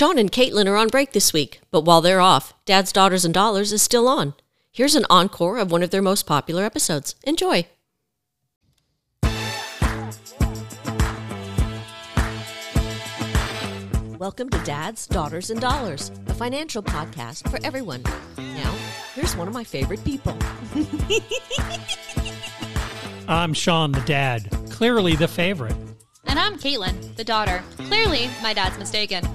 Sean and Caitlin are on break this week, but while they're off, Dad's Daughters and Dollars is still on. Here's an encore of one of their most popular episodes. Enjoy. Welcome to Dad's Daughters and Dollars, a financial podcast for everyone. Now, here's one of my favorite people. I'm Sean, the dad, clearly the favorite. And I'm Caitlin, the daughter. Clearly, my dad's mistaken.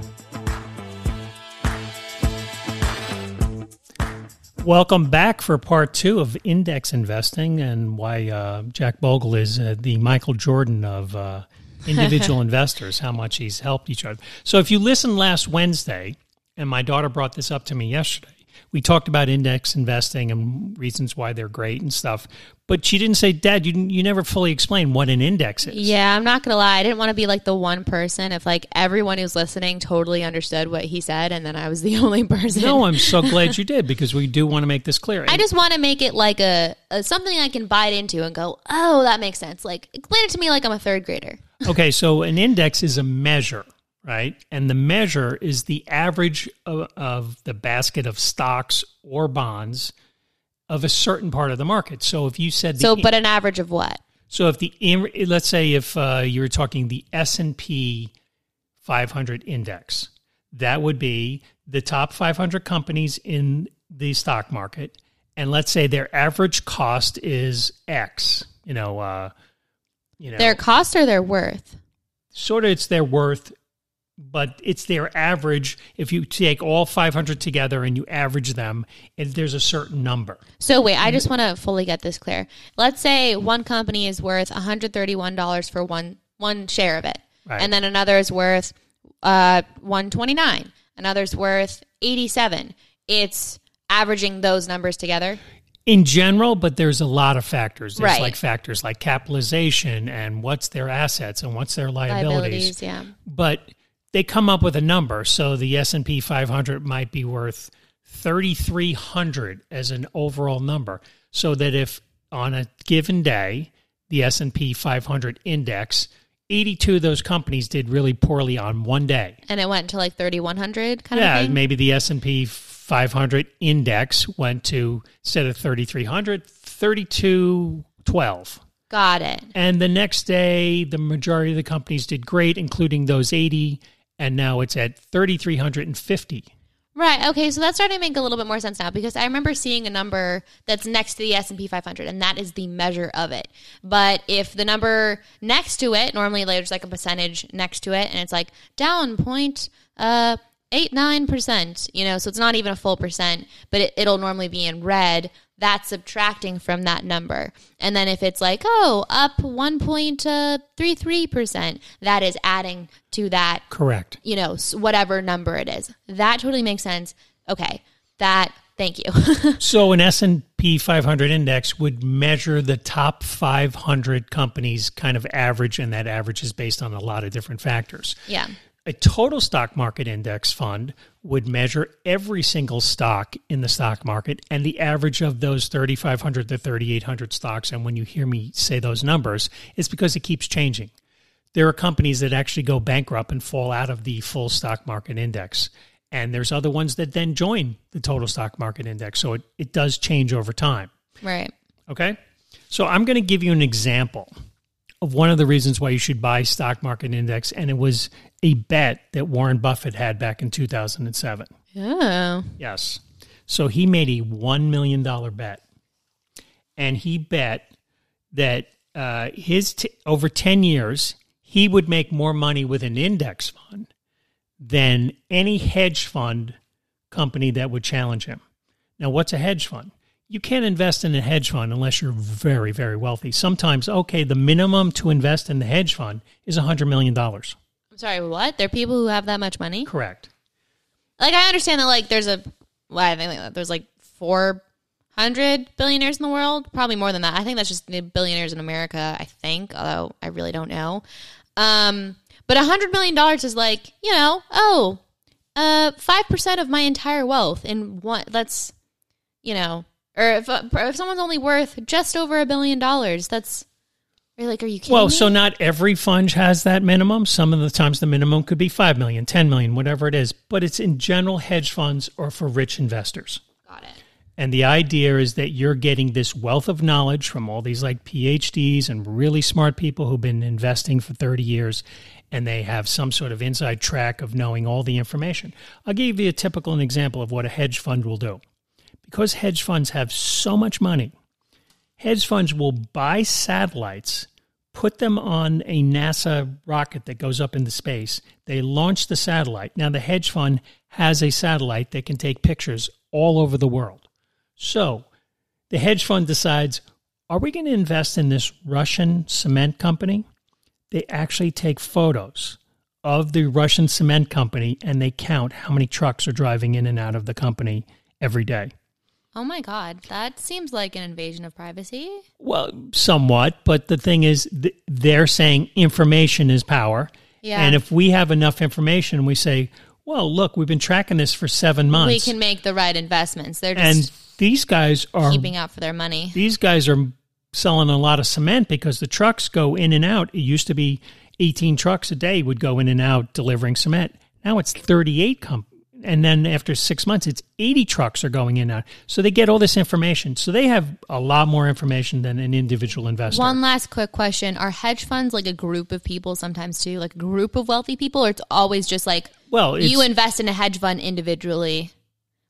Welcome back for part two of index investing and why uh, Jack Bogle is uh, the Michael Jordan of uh, individual investors, how much he's helped each other. So, if you listened last Wednesday, and my daughter brought this up to me yesterday, we talked about index investing and reasons why they're great and stuff. But she didn't say, Dad, you, you never fully explained what an index is. Yeah, I'm not going to lie. I didn't want to be like the one person if like everyone who's listening totally understood what he said and then I was the only person. No, I'm so glad you did because we do want to make this clear. I just want to make it like a, a something I can bite into and go, oh, that makes sense. Like explain it to me like I'm a third grader. okay, so an index is a measure, right? And the measure is the average of, of the basket of stocks or bonds of a certain part of the market. So if you said the, So, but an average of what? so if the let's say if uh, you were talking the S and P 500 index, that would be the top 500 companies in the stock market, and let's say their average cost is X. You know, uh, you know, Their cost or their worth? sort of it's their worth, but it's their average. If you take all 500 together and you average them, there's a certain number. So wait, I just want to fully get this clear. Let's say one company is worth $131 for one one share of it. Right. And then another is worth uh 129. Another's worth 87. It's averaging those numbers together. in general, but there's a lot of factors. There's Right. like factors like capitalization and what's their assets and what's their liabilities. Liabilities, yeah. But they come up with a number. So the S&P 500 might be worth 3300 as an overall number. So that if on a given day, the S&P 500 index 82 of those companies did really poorly on one day. And it went to like 3100 kind Yeah, of thing. Yeah, maybe the S&P 500 index went to instead of 3300 3212. Got it. And the next day the majority of the companies did great including those 80 and now it's at 3350. Right. Okay. So that's starting to make a little bit more sense now because I remember seeing a number that's next to the S and P 500, and that is the measure of it. But if the number next to it, normally there's like a percentage next to it, and it's like down point uh eight nine percent, you know, so it's not even a full percent, but it, it'll normally be in red. That's subtracting from that number, and then if it's like oh up one point uh, three three percent, that is adding to that Correct. you know, whatever number it is. That totally makes sense. Okay. That, thank you. So an S&P 500 index would measure the top 500 companies kind of average and that average is based on a lot of different factors. yeah. A total stock market index fund would measure every single stock in the stock market and the average of those 3,500 to 3,800 stocks. And when you hear me say those numbers, it's because it keeps changing. There are companies that actually go bankrupt and fall out of the full stock market index. And there's other ones that then join the total stock market index. So it, it does change over time. Right. Okay. So I'm going to give you an example of one of the reasons why you should buy stock market index. And it was a bet that Warren Buffett had back in 2007. Oh. Yes. So he made a $1 million bet. And he bet that uh, his t- over 10 years, he would make more money with an index fund than any hedge fund company that would challenge him. Now, what's a hedge fund? You can't invest in a hedge fund unless you're very, very wealthy. Sometimes, okay, the minimum to invest in the hedge fund is $100 million. I'm sorry, what? There are people who have that much money? Correct. Like, I understand that, like, there's a, well, I think there's like 400 billionaires in the world. Probably more than that. I think that's just the billionaires in America, I think, although I really don't know. Um, but $100 million is like, you know, oh, uh, 5% of my entire wealth in one, that's, you know, or if, uh, if someone's only worth just over a billion dollars, that's You're like, are you kidding Well, me? so not every fund has that minimum. Some of the times the minimum could be 5 million, 10 million, whatever it is, but it's in general hedge funds or for rich investors. Got it. And the idea is that you're getting this wealth of knowledge from all these like PhDs and really smart people who've been investing for 30 years and they have some sort of inside track of knowing all the information. I'll give you a typical example of what a hedge fund will do. Because hedge funds have so much money, hedge funds will buy satellites, put them on a NASA rocket that goes up into space. They launch the satellite. Now, the hedge fund has a satellite that can take pictures all over the world. So, the hedge fund decides are we going to invest in this Russian cement company? They actually take photos of the Russian cement company and they count how many trucks are driving in and out of the company every day. Oh my god, that seems like an invasion of privacy. Well, somewhat, but the thing is, th- they're saying information is power. Yeah. And if we have enough information, we say, well, look, we've been tracking this for seven months. We can make the right investments. They're and these guys are keeping out for their money. these guys are selling a lot of cement because the trucks go in and out. It used to be 18 trucks a day would go in and out delivering cement. Now it's 38 com- and then after 6 months it's 80 trucks are going in out. So they get all this information. So they have a lot more information than an individual investor. One last quick question: Are hedge funds like a group of people sometimes too, like a group of wealthy people, or it's always just like well, you invest in a hedge fund individually?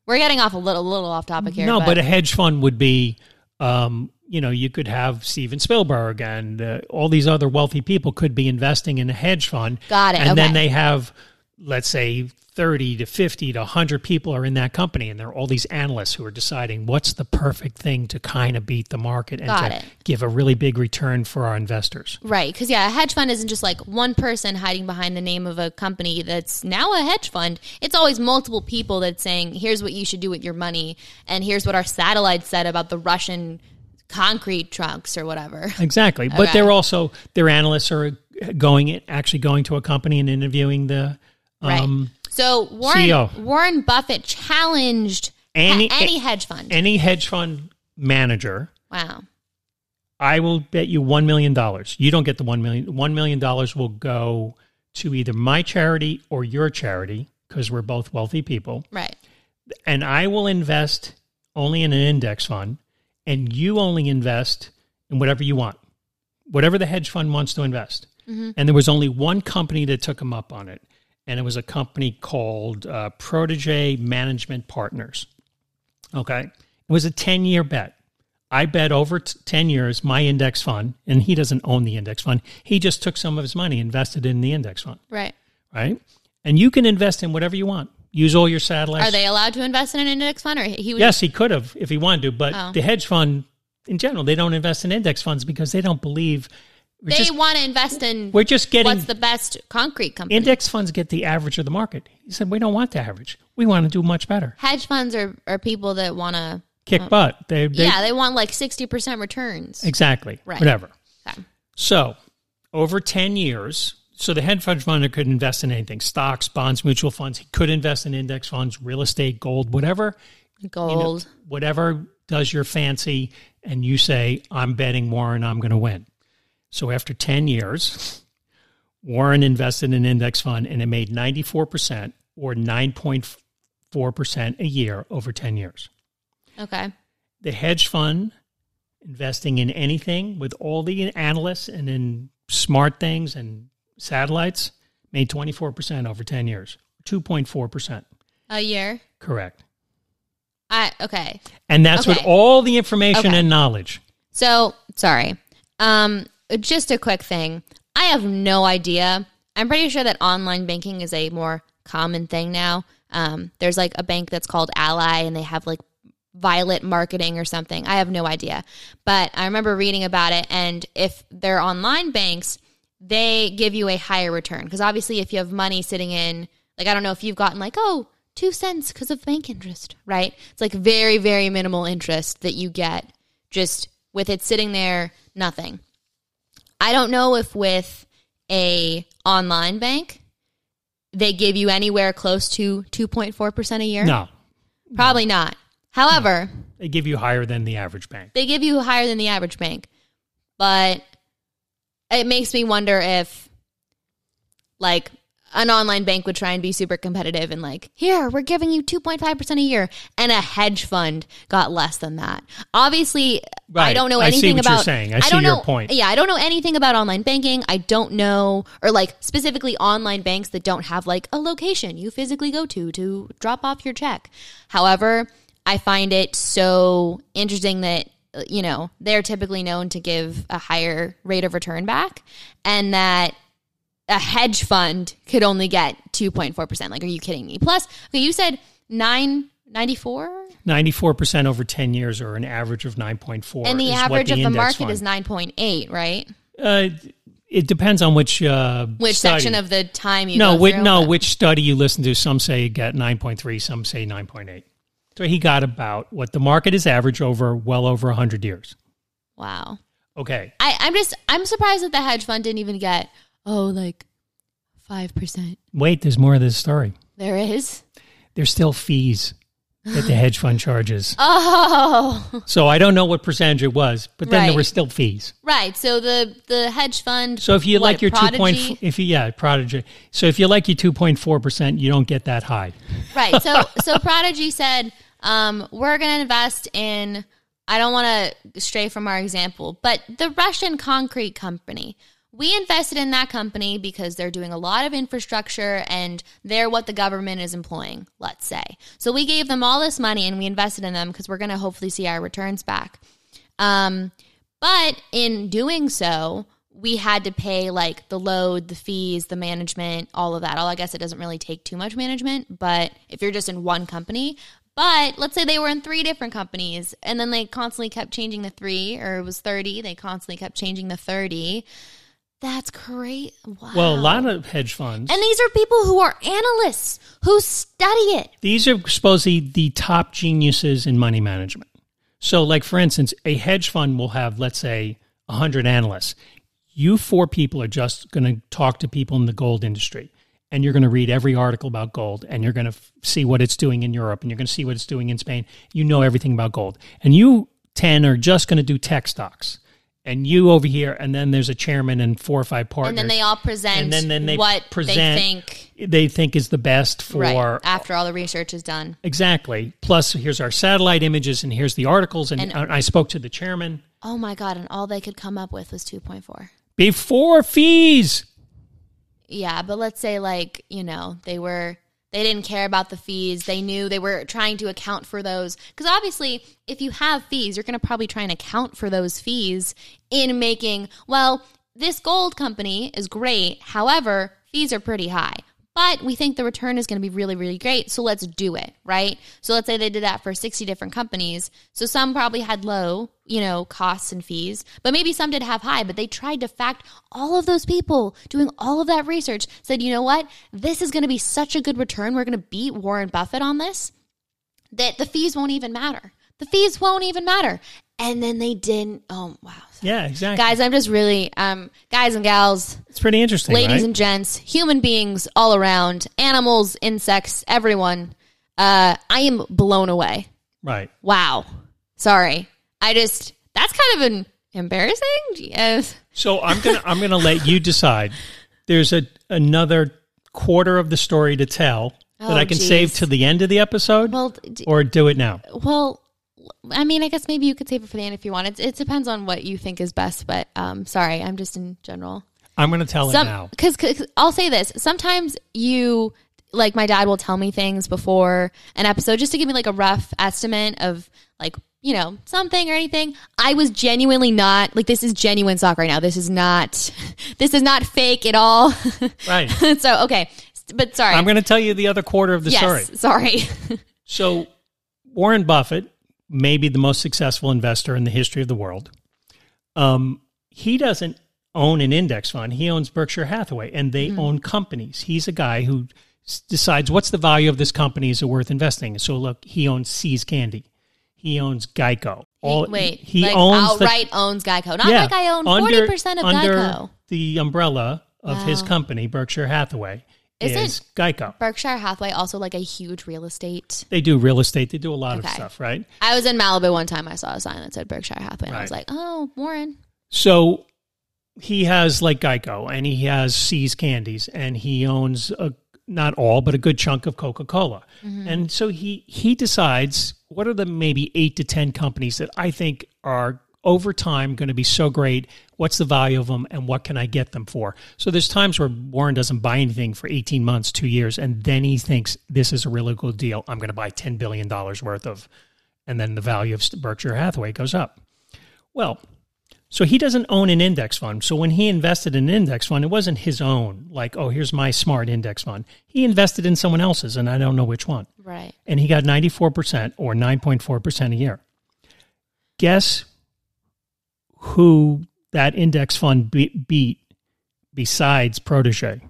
We're getting off a little, little off topic here. No, but, a hedge fund would be, um, you know, you could have Steven Spielberg and uh, all these other wealthy people could be investing in a hedge fund. Got it, And then they have, let's say, 30 to 50 to 100 people are in that company, and there are all these analysts who are deciding what's the perfect thing to kind of beat the market and Got to it. give a really big return for our investors. Right, because yeah, a hedge fund isn't just like one person hiding behind the name of a company that's now a hedge fund. It's always multiple people that's saying, "Here's what you should do with your money," and here's what our satellite said about the Russian concrete trucks or whatever. Exactly. But Okay. they're also, their analysts are uh, going, actually going to a company and interviewing the, Right. Um, So Warren CEO. Warren Buffett challenged Any- any, hedge fund. any hedge fund manager wow. I will bet you one million dollars. You don't get the one million. One million dollars will go to either my charity or your charity because we're both wealthy people, Right. and I will invest only in an index fund, and you only invest in whatever you want, whatever the hedge fund wants to invest. Mm-hmm. And there was only one company that took them up on it, and it was a company called uh, Protege Management Partners. Okay, it was a ten-year bet. I bet over t- 10 years my index fund, and he doesn't own the index fund. He just took some of his money, invested in the index fund, Right. right? And you can invest in whatever you want. Use all your satellites. Are they allowed to invest in an index fund, or he would? Yes, he could have if he wanted to, but Oh. the hedge fund in general, they don't invest in index funds because they don't believe. We're They want to invest in we're just getting what's the best concrete company. index funds get the average of the market. He said, we don't want the average. We want to do much better. hedge funds are, are people that want to. Kick um, butt. They, they, Yeah, they want like sixty percent returns. Exactly. Right. Whatever. Okay. So, over 10 years, so the hedge fund funder could invest in anything stocks, bonds, mutual funds. He could invest in index funds, real estate, gold, whatever, Gold. whatever does your fancy. And you say, I'm betting Warren, I'm going to win. So, after 10 years, Warren invested in an index fund and it made 94% or 9.4% a year over 10 years. okay. the hedge fund investing in anything with all the analysts and in smart things and satellites made 24% over 10 years 2.4% A year. correct I okay. and that's with all the information Okay. and knowledge So sorry. Um, just a quick thing. I have no idea. I'm pretty sure that online banking is a more common thing now. Um, there's like a bank that's called Ally, and they have like Violet Marketing or something. I have no idea, but I remember reading about it. And if they're online banks, they give you a higher return because obviously, if you have money sitting in, like I don't know if you've gotten like oh two cents because of bank interest, right? It's like very very minimal interest that you get just with it sitting there, nothing. I don't know if with a online bank they give you anywhere close to 2.4% a year. no Probably not. However, they give you higher than the average bank they give you higher than the average bank. But it makes me wonder if like an online bank would try and be super competitive and like here we're giving you 2.5% a year and a hedge fund got less than that obviously i don't know I see anything about saying. I I see don't your know, point. yeah i don't know anything about online banking i don't know or like specifically online banks that don't have like a location you physically go to to drop off your check however i find it so interesting that uh, you know they're typically known to give a higher rate of return back and that a hedge fund could only get 2.4%. Like, are you kidding me? Plus, okay, you said 994 94% over 10 years or an average of 9.4. and the average of the market fund- is 9.8, right? Uh, it depends on which uh, Which study. section of the time you no, which, no, which study you listen to. Some say you get 9.3, some say 9.8. So he got about what the market is average over well over 100 years. Wow. Okay. I, I'm just, I'm surprised that the hedge fund didn't even get, oh, like 5%. Wait, there's more of this story. There is. There's still fees that the hedge fund charges. Oh, So I don't know what percentage it was, but then there were still fees. right. So the, the hedge fund. So if you what, like your two point, if you yeah, prodigy. So if you like your two point four percent, you don't get that high. Right. So so Prodigy said, um, we're going to invest in. I don't want to stray from our example, but the Russian concrete company. We invested in that company because they're doing a lot of infrastructure and they're what the government is employing, let's say. So we gave them all this money and we invested in them because we're going to hopefully see our returns back. Um, but in doing so, we had to pay like the load, the fees, the management, all of that. All I guess it doesn't really take too much management, but if you're just in one company, but let's say they were in three different companies and then they constantly kept changing the three or it was 30, they constantly kept changing the 30. That's great. Wow. Well, a lot of hedge funds. and these are people who are analysts who study it. These are supposedly the top geniuses in money management. So, like for instance, a hedge fund will have, let's say, hundred analysts. You four people are just going to talk to people in the gold industry, and you're going to read every article about gold, and you're going to f- see what it's doing in Europe, and you're going to see what it's doing in Spain. You know everything about gold, and you ten are just going to do tech stocks, and you over here, and then there's a chairman and four or five partners, And then they all present And then- then they what present they think they think is the best for right after all the research is done. Exactly. Plus, here's our satellite images, and here's the articles. And, And- uh, I spoke to the chairman Oh my god! And all they could come up with was two point four. before fees. Yeah, but let's say like you know they were they didn't care about the fees. They knew they were trying to account for those because obviously, if you have fees, you're going to probably try and account for those fees in making. Well, this gold company is great. However, fees are pretty high. But we think the return is going to be really, really great. So let's do it, right? So let's say they did that for 60 different companies. So some probably had low, you know, costs and fees, but maybe some did have high, but they tried to fact all of those people doing all of that research said, you know what? This is going to be such a good return. We're going to beat Warren Buffett on this that the fees won't even matter. The fees won't even matter. And then they didn't. Oh, wow. Yeah, exactly. Guys, I'm just really, um, guys and gals, it's pretty interesting, ladies right? and gents, human beings all around, animals, insects, everyone. Uh, I am blown away. right. Wow. Sorry. I just that's kind of an embarrassing. Yes. So I'm gonna I'm gonna let you decide. There's a another quarter of the story to tell that Oh, I can geez. save to the end of the episode, Well, d- or do it now. well, I mean, I guess maybe you could save it for the end if you want. It, it depends on what you think is best. But um, sorry, I'm just in general. I'm gonna tell it now. because I'll say this. Sometimes you like my dad will tell me things before an episode just to give me like a rough estimate of like you know something or anything. I was genuinely not like this is genuine sock right now. This is not this is not fake at all. Right. so okay, but sorry. I'm gonna tell you the other quarter of the story. sorry. So, Warren Buffett, maybe the most successful investor in the history of the world, um, he doesn't own an index fund. He owns Berkshire Hathaway, and they Hmm. own companies. He's a guy who s- decides what's the value of this company is it worth investing. So, look, he owns See's Candy. He owns Geico. All, Wait, he like owns the- outright owns Geico. Not like I own forty percent of under Geico. the umbrella of his company, Berkshire Hathaway, Isn't- is Geico. Berkshire Hathaway also like a huge real estate. They do real estate. They do a lot of stuff, right? I was in Malibu one time. I saw a sign that said Berkshire Hathaway, and I was like, "Oh, Warren." So he has like Geico and he has See's Candies and he owns a not all but a good chunk of Coca-Cola. Mm-hmm. And so he he decides what are the maybe 8 to 10 companies that I think are over time going to be so great. What's the value of them and what can I get them for? So there's times where Warren doesn't buy anything for 18 months, 2 years and then he thinks this is a really good deal. I'm going to buy 10 billion dollars worth of and then the value of Berkshire Hathaway goes up. Well, so he doesn't own an index fund. So when he invested in an index fund, it wasn't his own, like, oh, here's my smart index fund. He invested in someone else's, and I don't know which one. Right. And he got 94% or 9.4% a year. Guess who that index fund be- beat besides Protege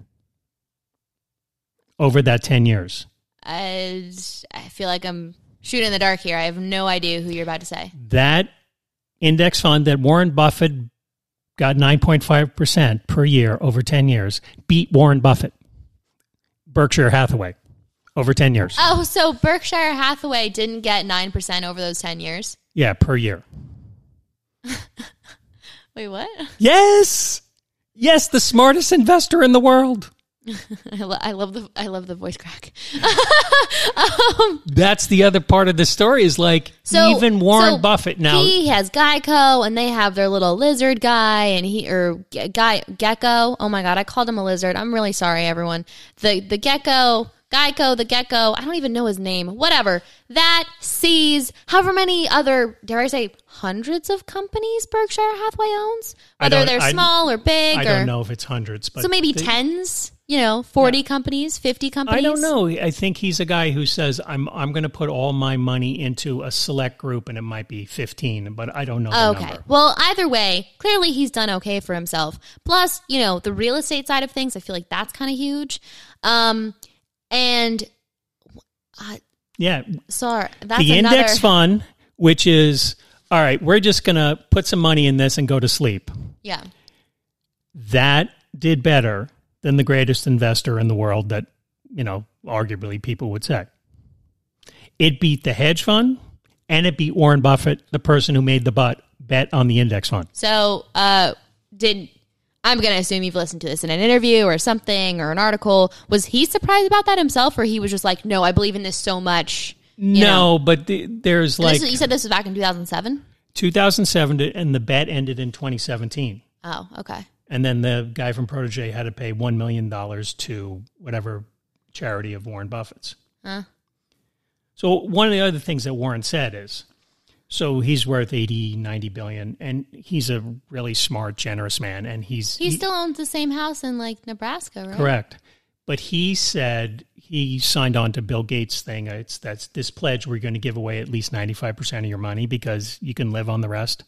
over that 10 years? I, I feel like I'm shooting in the dark here. I have no idea who you're about to say. That index fund that Warren Buffett got 9.5% per year over 10 years beat Warren Buffett, Berkshire Hathaway, over 10 years. Oh, so Berkshire Hathaway didn't get 9% over those 10 years? Yeah, per year. Wait, what? Yes. Yes, the smartest investor in the world. I, lo- I love the I love the voice crack. Um, That's the other part of the story is like So even Warren so Buffett now. he has Geico, and they have their little lizard guy, and he or ge- guy gecko. Oh my god, I called him a lizard. I'm really sorry, everyone. The the gecko, Geico, the gecko. I don't even know his name. Whatever. That sees however many other dare I say hundreds of companies Berkshire Hathaway owns, whether they're I- small or big, I or don't know if it's hundreds, but so maybe they- tens. You know, forty companies, fifty companies. I don't know. I think he's a guy who says I'm I'm going to put all my money into a select group, and it might be 15, but I don't know the Okay. number. Well, either way, clearly he's done okay for himself. Plus, you know, the real estate side of things, I feel like that's kind of huge. Um, and Yeah, sorry, that's the another. index fund, which is all right. We're just to put some money in this and go to sleep. yeah. That did better than the greatest investor in the world. That you know, arguably, people would say it beat the hedge fund, and it beat Warren Buffett, the person who made the butt bet on the index fund. So, uh, did I'm going to assume you've listened to this in an interview or something or an article. Was he surprised about that himself, or he was just like, "No, I believe in this so much." You no, know. but the, there's like this is- you said this was back in 2007. 2007, and the bet ended in 2017. Oh, okay. And then the guy from Protege had to pay $1 million to whatever charity of Warren Buffett's. Huh. So one of the other things that Warren said is, so he's worth 80, 90 billion, and he's a really smart, generous man. And he's, He still owns the same house in like Nebraska, right? correct. But he said he signed on to Bill Gates' thing. It's that's this pledge where you're going to give away at least 95% of your money because you can live on the rest.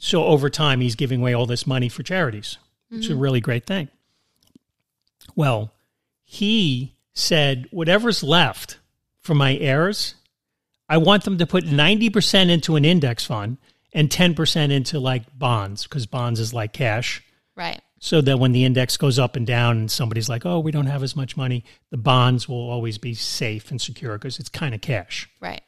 So over time, he's giving away all this money for charities. It's a mm-hmm. really great thing. Well, he said, whatever's left for my heirs, I want them to put 90% into an index fund and 10% into like bonds because bonds is like cash Right. so that when the index goes up and down and somebody's like, oh, we don't have as much money, the bonds will always be safe and secure because it's kind of cash. Right.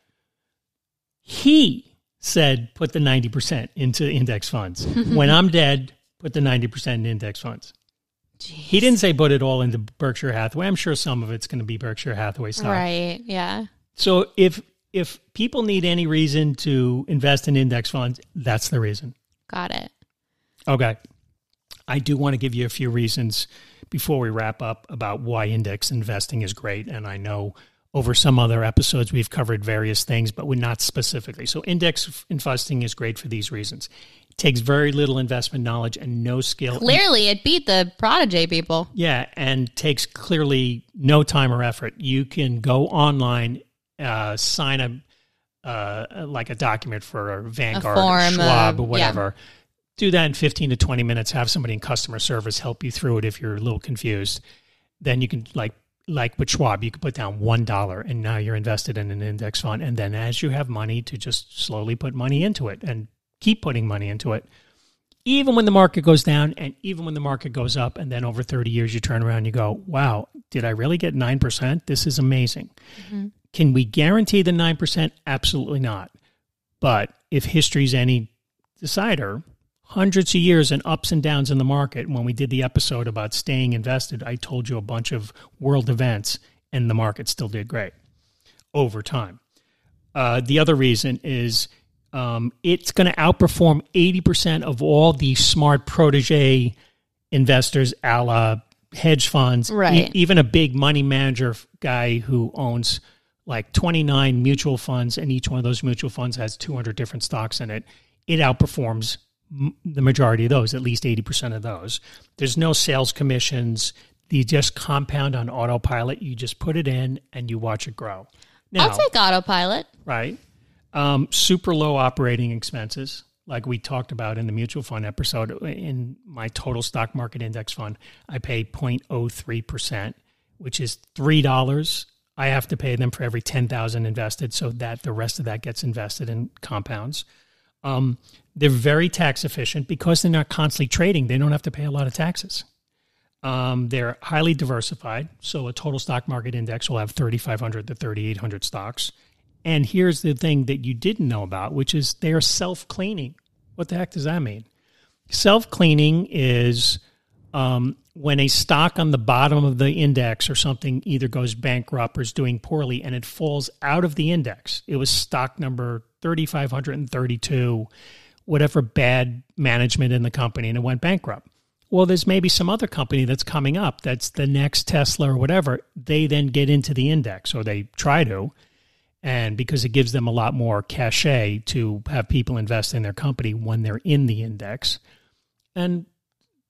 He said, put the 90% into index funds. when I'm dead, put the 90% in index funds. He didn't say put it all into Berkshire Hathaway. I'm sure some of it's going to be Berkshire Hathaway stock. Right. Yeah. So if if people need any reason to invest in index funds, that's the reason. Got it. Okay. I do want to give you a few reasons before we wrap up about why index investing is great. And I know over some other episodes we've covered various things, but we're not specifically. So, index investing is great for these reasons. It takes very little investment knowledge and no skill. Clearly, it beat the Prodigy people. Yeah, and takes clearly no time or effort. You can go online, uh, sign a uh, like a document for Vanguard, or Schwab, uh, or whatever. Do that in fifteen to twenty minutes. Have somebody in customer service help you through it if you're a little confused. Then you can like like with Schwab, you can put down one dollar, and now you're invested in an index fund. And then as you have money, to just slowly put money into it and keep putting money into it even when the market goes down and even when the market goes up and then over 30 years you turn around and you go wow did i really get 9% this is amazing can we guarantee the 9% absolutely not but if history's any decider hundreds of years and ups and downs in the market. When we did the episode about staying invested, I told you a bunch of world events, and the market still did great over time. Uh, the other reason is um, it's going to outperform 80% of all the smart protege investors, a la hedge funds, Right. E- even a big money manager guy who owns like 29 mutual funds, and each one of those mutual funds has 200 different stocks in it. It outperforms m- the majority of those, at least 80% of those. There's no sales commissions. You just compound on autopilot. You just put it in and you watch it grow. Now, I'll take autopilot. right? Um, super low operating expenses, like we talked about in the mutual fund episode. In my total stock market index fund, I pay 0.03%, which is $3. I have to pay them for every 10,000 invested so that the rest of that gets invested in compounds. Um, they're very tax efficient because they're not constantly trading. They don't have to pay a lot of taxes. Um, they're highly diversified. So a total stock market index will have 3,500 to 3,800 stocks. And here's the thing that you didn't know about, which is they are self cleaning. What the heck does that mean? Self cleaning is um, when a stock on the bottom of the index or something either goes bankrupt or is doing poorly and it falls out of the index. It was stock number 3,532, whatever bad management in the company, and it went bankrupt. Well, there's maybe some other company that's coming up that's the next Tesla or whatever. They then get into the index or they try to. And because it gives them a lot more cachet to have people invest in their company when they're in the index. And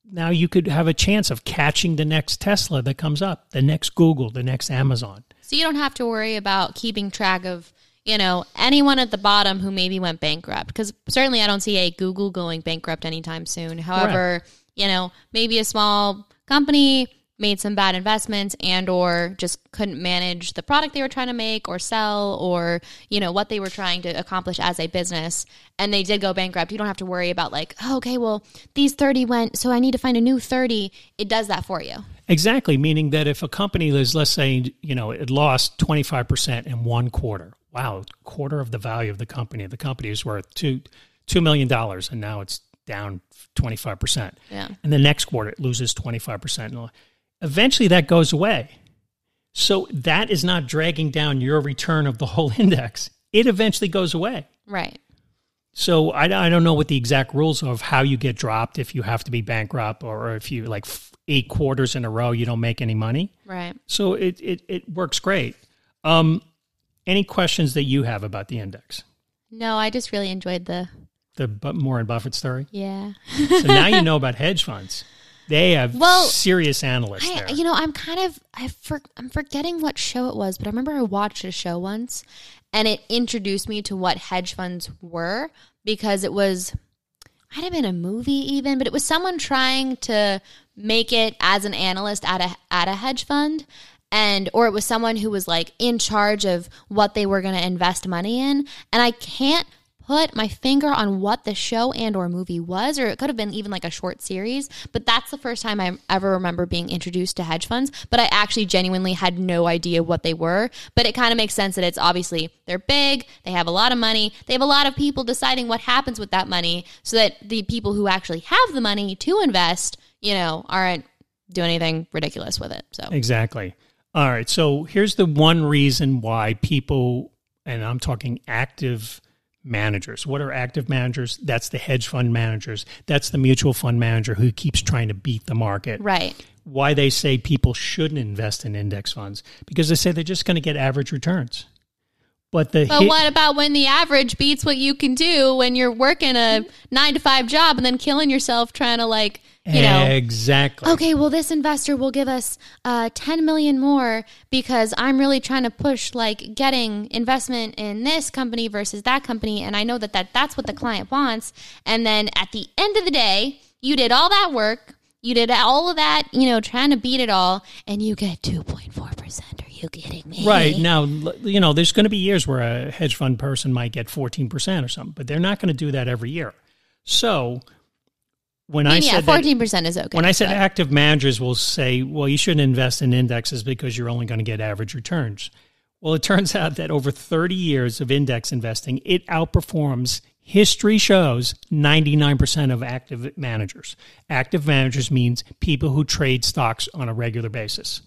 now you could have a chance of catching the next Tesla that comes up, the next Google, the next Amazon. So you don't have to worry about keeping track of, you know, anyone at the bottom who maybe went bankrupt. Because certainly I don't see a Google going bankrupt anytime soon. However, you know, maybe a small company made some bad investments and or just couldn't manage the product they were trying to make or sell or you know what they were trying to accomplish as a business and they did go bankrupt you don't have to worry about like oh, okay well these 30 went so i need to find a new 30 it does that for you Exactly, meaning that if a company is, let's say, you know, it lost 25% in one quarter, wow, quarter of the value of the company. The company is worth two, $2 million, and now it's down 25%. yeah And the next quarter, it loses 25%. Eventually, that goes away. So that is not dragging down your return of the whole index. It eventually goes away. right So I, I don't know what the exact rules of how you get dropped if you have to be bankrupt or if you like eight quarters in a row you don't make any money. right So it it, it works great. Um, any questions that you have about the index? no i just really enjoyed the The Warren Buffett story. yeah So now you know about hedge funds. They have Well, serious analysts I, there. you know, I'm kind of I for, I'm forgetting what show it was, but I remember I watched a show once, and it introduced me to what hedge funds were because it was might have been a movie even, but it was someone trying to make it as an analyst at a at a hedge fund. And or it was someone who was like in charge of what they were going to invest money in, and I can't put my finger on what the show and or movie was or it could have been even like a short series but that's the first time i ever remember being introduced to hedge funds but i actually genuinely had no idea what they were but it kind of makes sense that it's obviously they're big they have a lot of money they have a lot of people deciding what happens with that money so that the people who actually have the money to invest you know aren't doing anything ridiculous with it so Exactly. All right. So here's the one reason why people, and I'm talking active managers. What are active managers? That's the hedge fund managers. That's the mutual fund manager who keeps trying to beat the market. right Why they say people shouldn't invest in index funds because they say they're just going to get average returns. But the But hit- what about when the average beats what you can do when you're working a nine to five job and then killing yourself trying to like, you know, exactly. okay, well, this investor will give us uh, 10 million more because I'm really trying to push like getting investment in this company versus that company. And I know that, that that's what the client wants. And then at the end of the day, you did all that work. You did all of that, you know, trying to beat it all, and you get 2.4%. Are you kidding me? Right now, you know, there's going to be years where a hedge fund person might get 14% or something, but they're not going to do that every year. So when I, I mean, yeah, said that- 14% is okay. when I said but- active managers will say, well, you shouldn't invest in indexes because you're only going to get average returns. Well, it turns out that over 30 years of index investing, it outperforms History shows 99% of active managers. Active managers means people who trade stocks on a regular basis.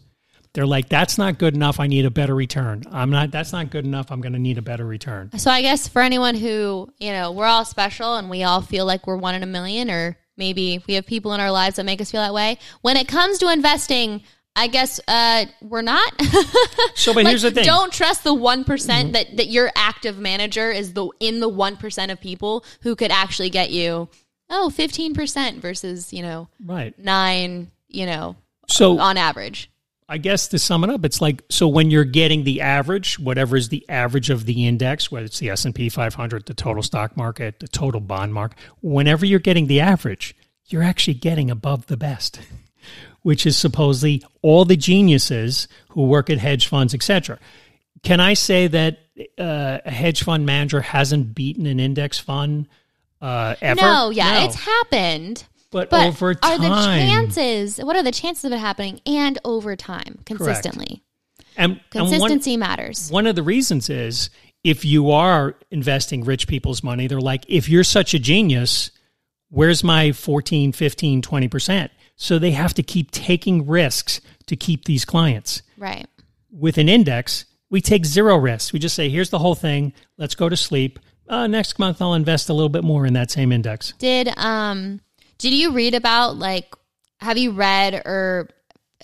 They're like, that's not good enough. I need a better return. I'm not, that's not good enough. I'm going to need a better return. So I guess for anyone who, you know, we're all special and we all feel like we're one in a million, or maybe we have people in our lives that make us feel that way. When it comes to investing, I guess uh, we're not. So, but Like, here's the thing. Don't trust the one that that your active manager is the in the one percent of people who could actually get you oh 15 percent versus you know Right. nine you know So on average. I guess to sum it up, it's like so when you're getting the average, whatever is the average of the index, whether it's the S and P 500, the total stock market, the total bond market, whenever you're getting the average, you're actually getting above the best, which is supposedly all the geniuses who work at hedge funds, etc. Can I say that uh, a hedge fund manager hasn't beaten an index fund uh, ever? No, yeah, No. it's happened. But, But over are the chances? What are the chances of it happening and over time consistently? and, and one- Consistency matters. One of the reasons is if you are investing rich people's money, they're like, if you're such a genius, where's my 14, 15, 20%? So they have to keep taking risks to keep these clients. Right. With an index, we take zero risks. We just say, here's the whole thing. Let's go to sleep. Uh, next month, I'll invest a little bit more in that same index. Did um did you read about like have you read or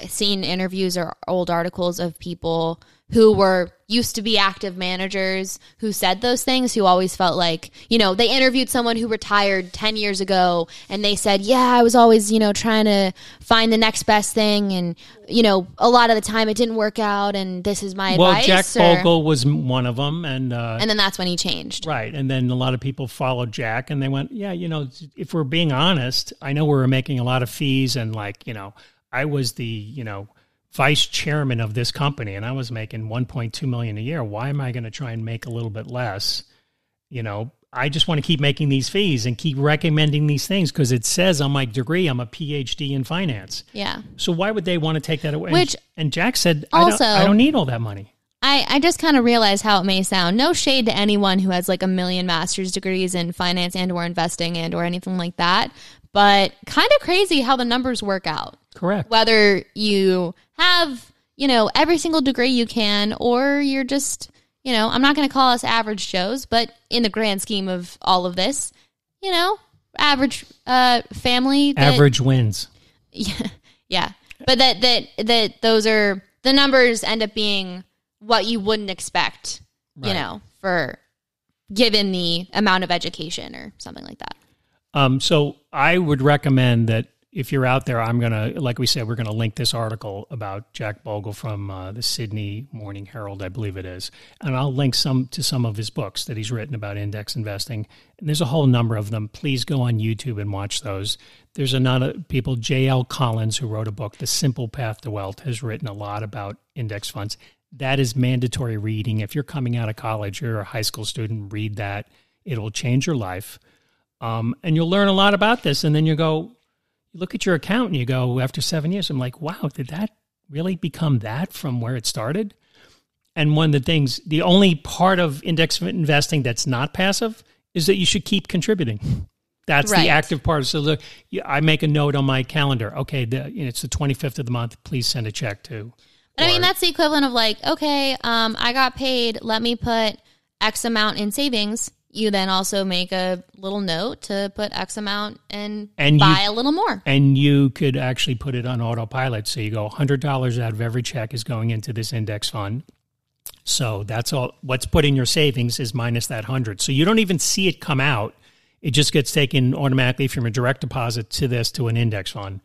seen interviews or old articles of people who were used to be active managers who said those things who always felt like you know they interviewed someone who retired 10 years ago and they said yeah i was always you know trying to find the next best thing and you know a lot of the time it didn't work out and this is my Well, advice Well, Jack or- Bogle was one of them. And, uh, and then that's when he changed Right. And then a lot of people followed Jack and they went, yeah, you know, if we're being honest, I know we were making a lot of fees and like, you know, I was the, you know, vice chairman of this company and I was making 1.2 million a year. Why am I going to try and make a little bit less? You know, I just want to keep making these fees and keep recommending these things because it says on my degree I'm a PhD in finance. yeah So why would they want to take that away? Which- and Jack said, Also- I, don't, I don't need all that money. I, I just kind of realize how it may sound. No shade to anyone who has like a million master's degrees in finance and or investing and or anything like that. But kind of crazy how the numbers work out. Correct. Whether you have, you know, every single degree you can or you're just, you know, I'm not going to call us average Joes, but in the grand scheme of all of this, you know, average uh family that- Average wins. yeah, yeah. But that that that those are the numbers end up being what you wouldn't expect, you know, for given the amount of education or something like that. Um, so I would recommend that if you're out there, I'm gonna, like we said, we're gonna link this article about Jack Bogle from uh, the Sydney Morning Herald, I believe it is, and I'll link some to some of his books that he's written about index investing. And there's a whole number of them. Please go on YouTube and watch those. There's another people, J.L. Collins, who wrote a book, The Simple Path to Wealth, has written a lot about index funds. That is mandatory reading. If you're coming out of college, you're a high school student, read that. It'll change your life. Um, and you'll learn a lot about this. And then you go, you look at your account and you go, after seven years, I'm like, wow, did that really become that from where it started? And one of the things, the only part of index investing that's not passive is that you should keep contributing. That's Right. the active part. So look, I make a note on my calendar. Okay, the, you know, it's the 25th of the month. Please send a check to. But I mean, that's the equivalent of like, okay, um, I got paid. Let me put X amount in savings. You then also make a little note to put X amount and, And you- buy a little more. and you could actually put it on autopilot. So you go $100 out of every check is going into this index fund. So that's all what's put in your savings is minus that 100. So you don't even see it come out. It just gets taken automatically from a direct deposit to this to an index fund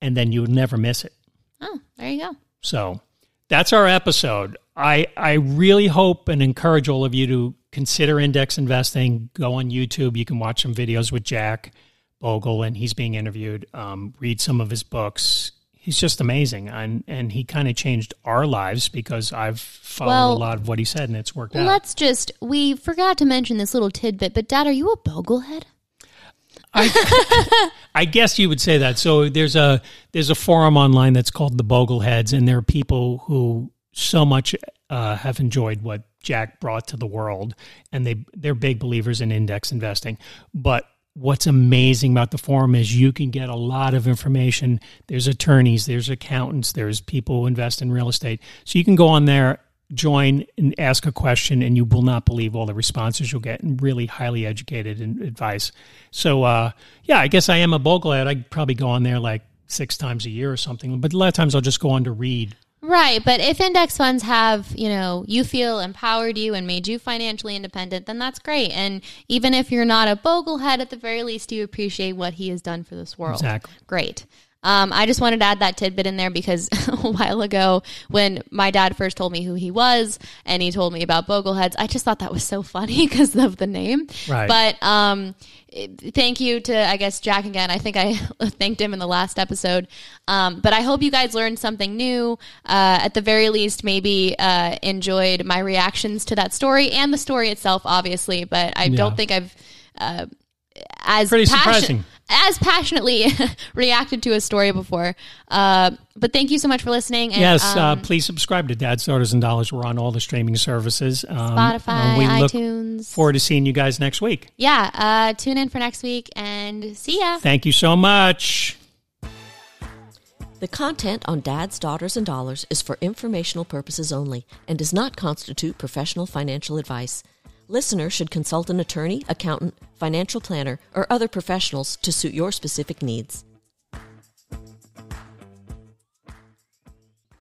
and then you would never miss it. Oh, there you go. So that's our episode. I I really hope and encourage all of you to consider index investing. Go on YouTube. You can watch some videos with Jack Bogle, and he's being interviewed. Um, read some of his books. He's just amazing, and and he kind of changed our lives because I've followed Well, a lot of what he said, and it's worked out. Let's just, we forgot to mention this little tidbit, but Dad, are you a boglehead? I, I guess you would say that. So there's a there's a forum online that's called the Bogleheads, and there are people who so much uh, have enjoyed what Jack brought to the world, and they they're big believers in index investing. But what's amazing about the forum is you can get a lot of information. There's attorneys, there's accountants, there's people who invest in real estate, so you can go on there join and ask a question and you will not believe all the responses you'll get and really highly educated advice so uh, yeah i guess i am a boglehead i probably go on there like six times a year or something but a lot of times i'll just go on to read Right, but if index funds have, you know, you feel empowered you and made you financially independent, then that's great. And even if you're not a boglehead, at the very least, you appreciate what he has done for this world. Exactly. Great. Um, I just wanted to add that tidbit in there because a while ago, when my dad first told me who he was and he told me about Bogleheads, I just thought that was so funny because of the name. Right. But um, thank you to, I guess, Jack again. I think I thanked him in the last episode. Um, but I hope you guys learned something new. Uh, at the very least, maybe uh, enjoyed my reactions to that story and the story itself, obviously. But I yeah. don't think I've. Uh, as pretty passion- surprising as passionately reacted to a story before. Uh, but thank you so much for listening. And, yes, uh, um, uh, please subscribe to Dad's Daughters and Dollars. We're on all the streaming services. Um, Spotify, we iTunes. Look forward to seeing you guys next week. Yeah, uh, tune in for next week and see ya. Thank you so much. The content on Dad's Daughters and Dollars is for informational purposes only and does not constitute professional financial advice. Listeners should consult an attorney, accountant, financial planner, or other professionals to suit your specific needs.